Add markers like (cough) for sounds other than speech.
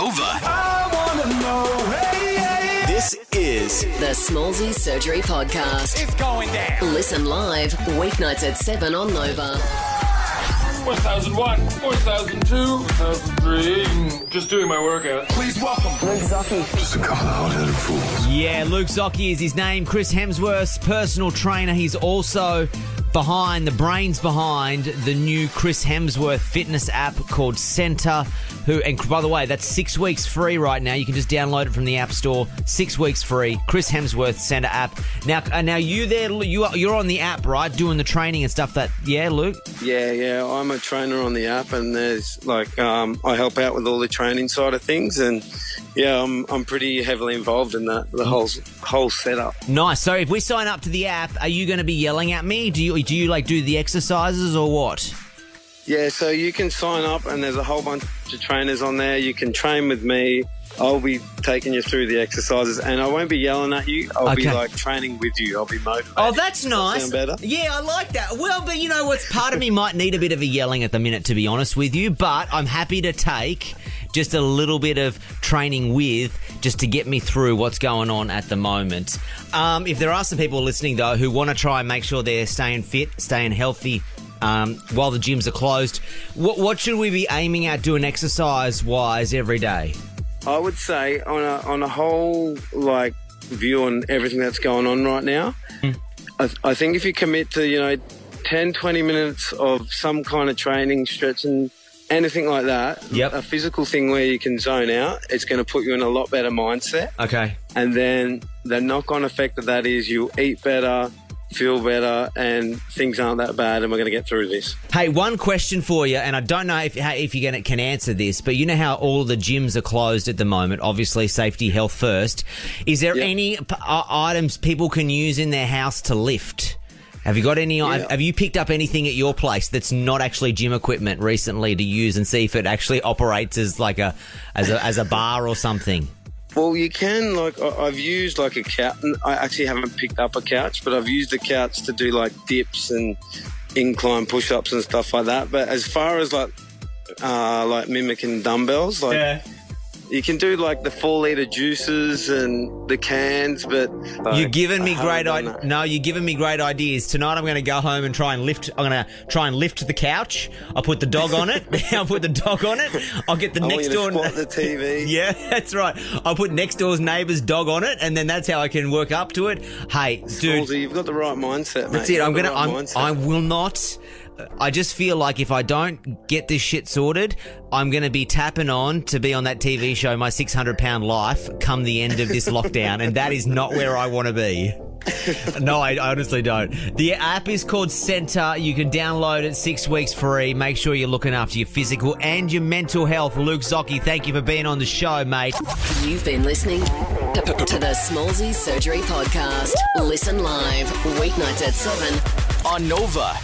Nova. I wanna know, hey, hey. This is The Smallzy Surgery Podcast. It's going down. Listen live, weeknights at 7 on Nova. 1001, 4002, 1003. Mm, just doing my workout. Please welcome. Luke Zocchi. Yeah, Luke Zocchi is his name. Chris Hemsworth's personal trainer. He's also behind the brains behind the new Chris Hemsworth fitness app called Centr. Who and by the way, that's six weeks free right now. You can just download it from the App Store. Six weeks free. Chris Hemsworth Centr app. Now, uh, now you there? You are, you're on the app, right? Doing the training and stuff. That yeah, Luke. Yeah, yeah. I'm a trainer on the app, and there's like um, I help out with all the training side of things, and yeah, I'm I'm pretty heavily involved in that the whole whole setup. Nice. So if we sign up to the app, are you going to be yelling at me? Do you do you like do the exercises or what? Yeah, so you can sign up, and there's a whole bunch of trainers on there. You can train with me. I'll be taking you through the exercises, and I won't be yelling at you. I'll be like training with you. I'll be motivated. Oh, that's nice. better? Yeah, I like that. Well, but you know what's part of me might need a bit of a yelling at the minute, to be honest with you. But I'm happy to take just a little bit of training with just to get me through what's going on at the moment. Um, if there are some people listening though who want to try and make sure they're staying fit, staying healthy. Um, while the gyms are closed, what, what should we be aiming at doing exercise wise every day? I would say on a on a whole like view on everything that's going on right now, I, I think if you commit to you know 10, 20 minutes of some kind of training, stretching, anything like that, Yep. a physical thing where you can zone out, it's going to put you in a lot better mindset. Okay. And then the knock-on effect of that is you'll eat better, feel better, and things aren't that bad, and we're going to get through this. Hey, one question for you, and I don't know if if you're can answer this, but you know how all the gyms are closed at the moment. Obviously, safety, health first. Is there Yep. any p- uh, items people can use in their house to lift? Have you got any? Yeah. Have you picked up anything at your place that's not actually gym equipment recently to use and see if it actually (laughs) operates as like a as a as a bar or something? Well, you can like I- I've used like a couch. I actually haven't picked up a couch, but I've used the couch to do like dips and incline push-ups and stuff like that. But as far as like uh, like mimicking dumbbells, like you can do like the four liter juices and the cans, but You're giving me great ideas. No, you're giving me great ideas. Tonight I'm going to go home and try and lift. I'm going to try and lift the couch. I'll put the dog on it. (laughs) I'll put the dog on it. I'll get the I next door. squat the TV. (laughs) Yeah, that's right. I'll put next door's neighbour's dog on it, and then that's how I can work up to it. Hey, dude, Halsey, you've got the right mindset, mate. that's it. You've I'm gonna. right I'm. I will not. I just feel like if I don't get this shit sorted, I'm going to be tapping on to be on that TV show, My 600 Pound Life, come the end of this (laughs) lockdown, and that is not where I want to be. (laughs) No, I honestly don't. The app is called Centr. You can download it six weeks free. Make sure you're looking after your physical and your mental health. Luke Zocchi, thank you for being on the show, mate. You've been listening to, to the Smallzy Surgery Podcast. Listen live, weeknights at 7 on Nova.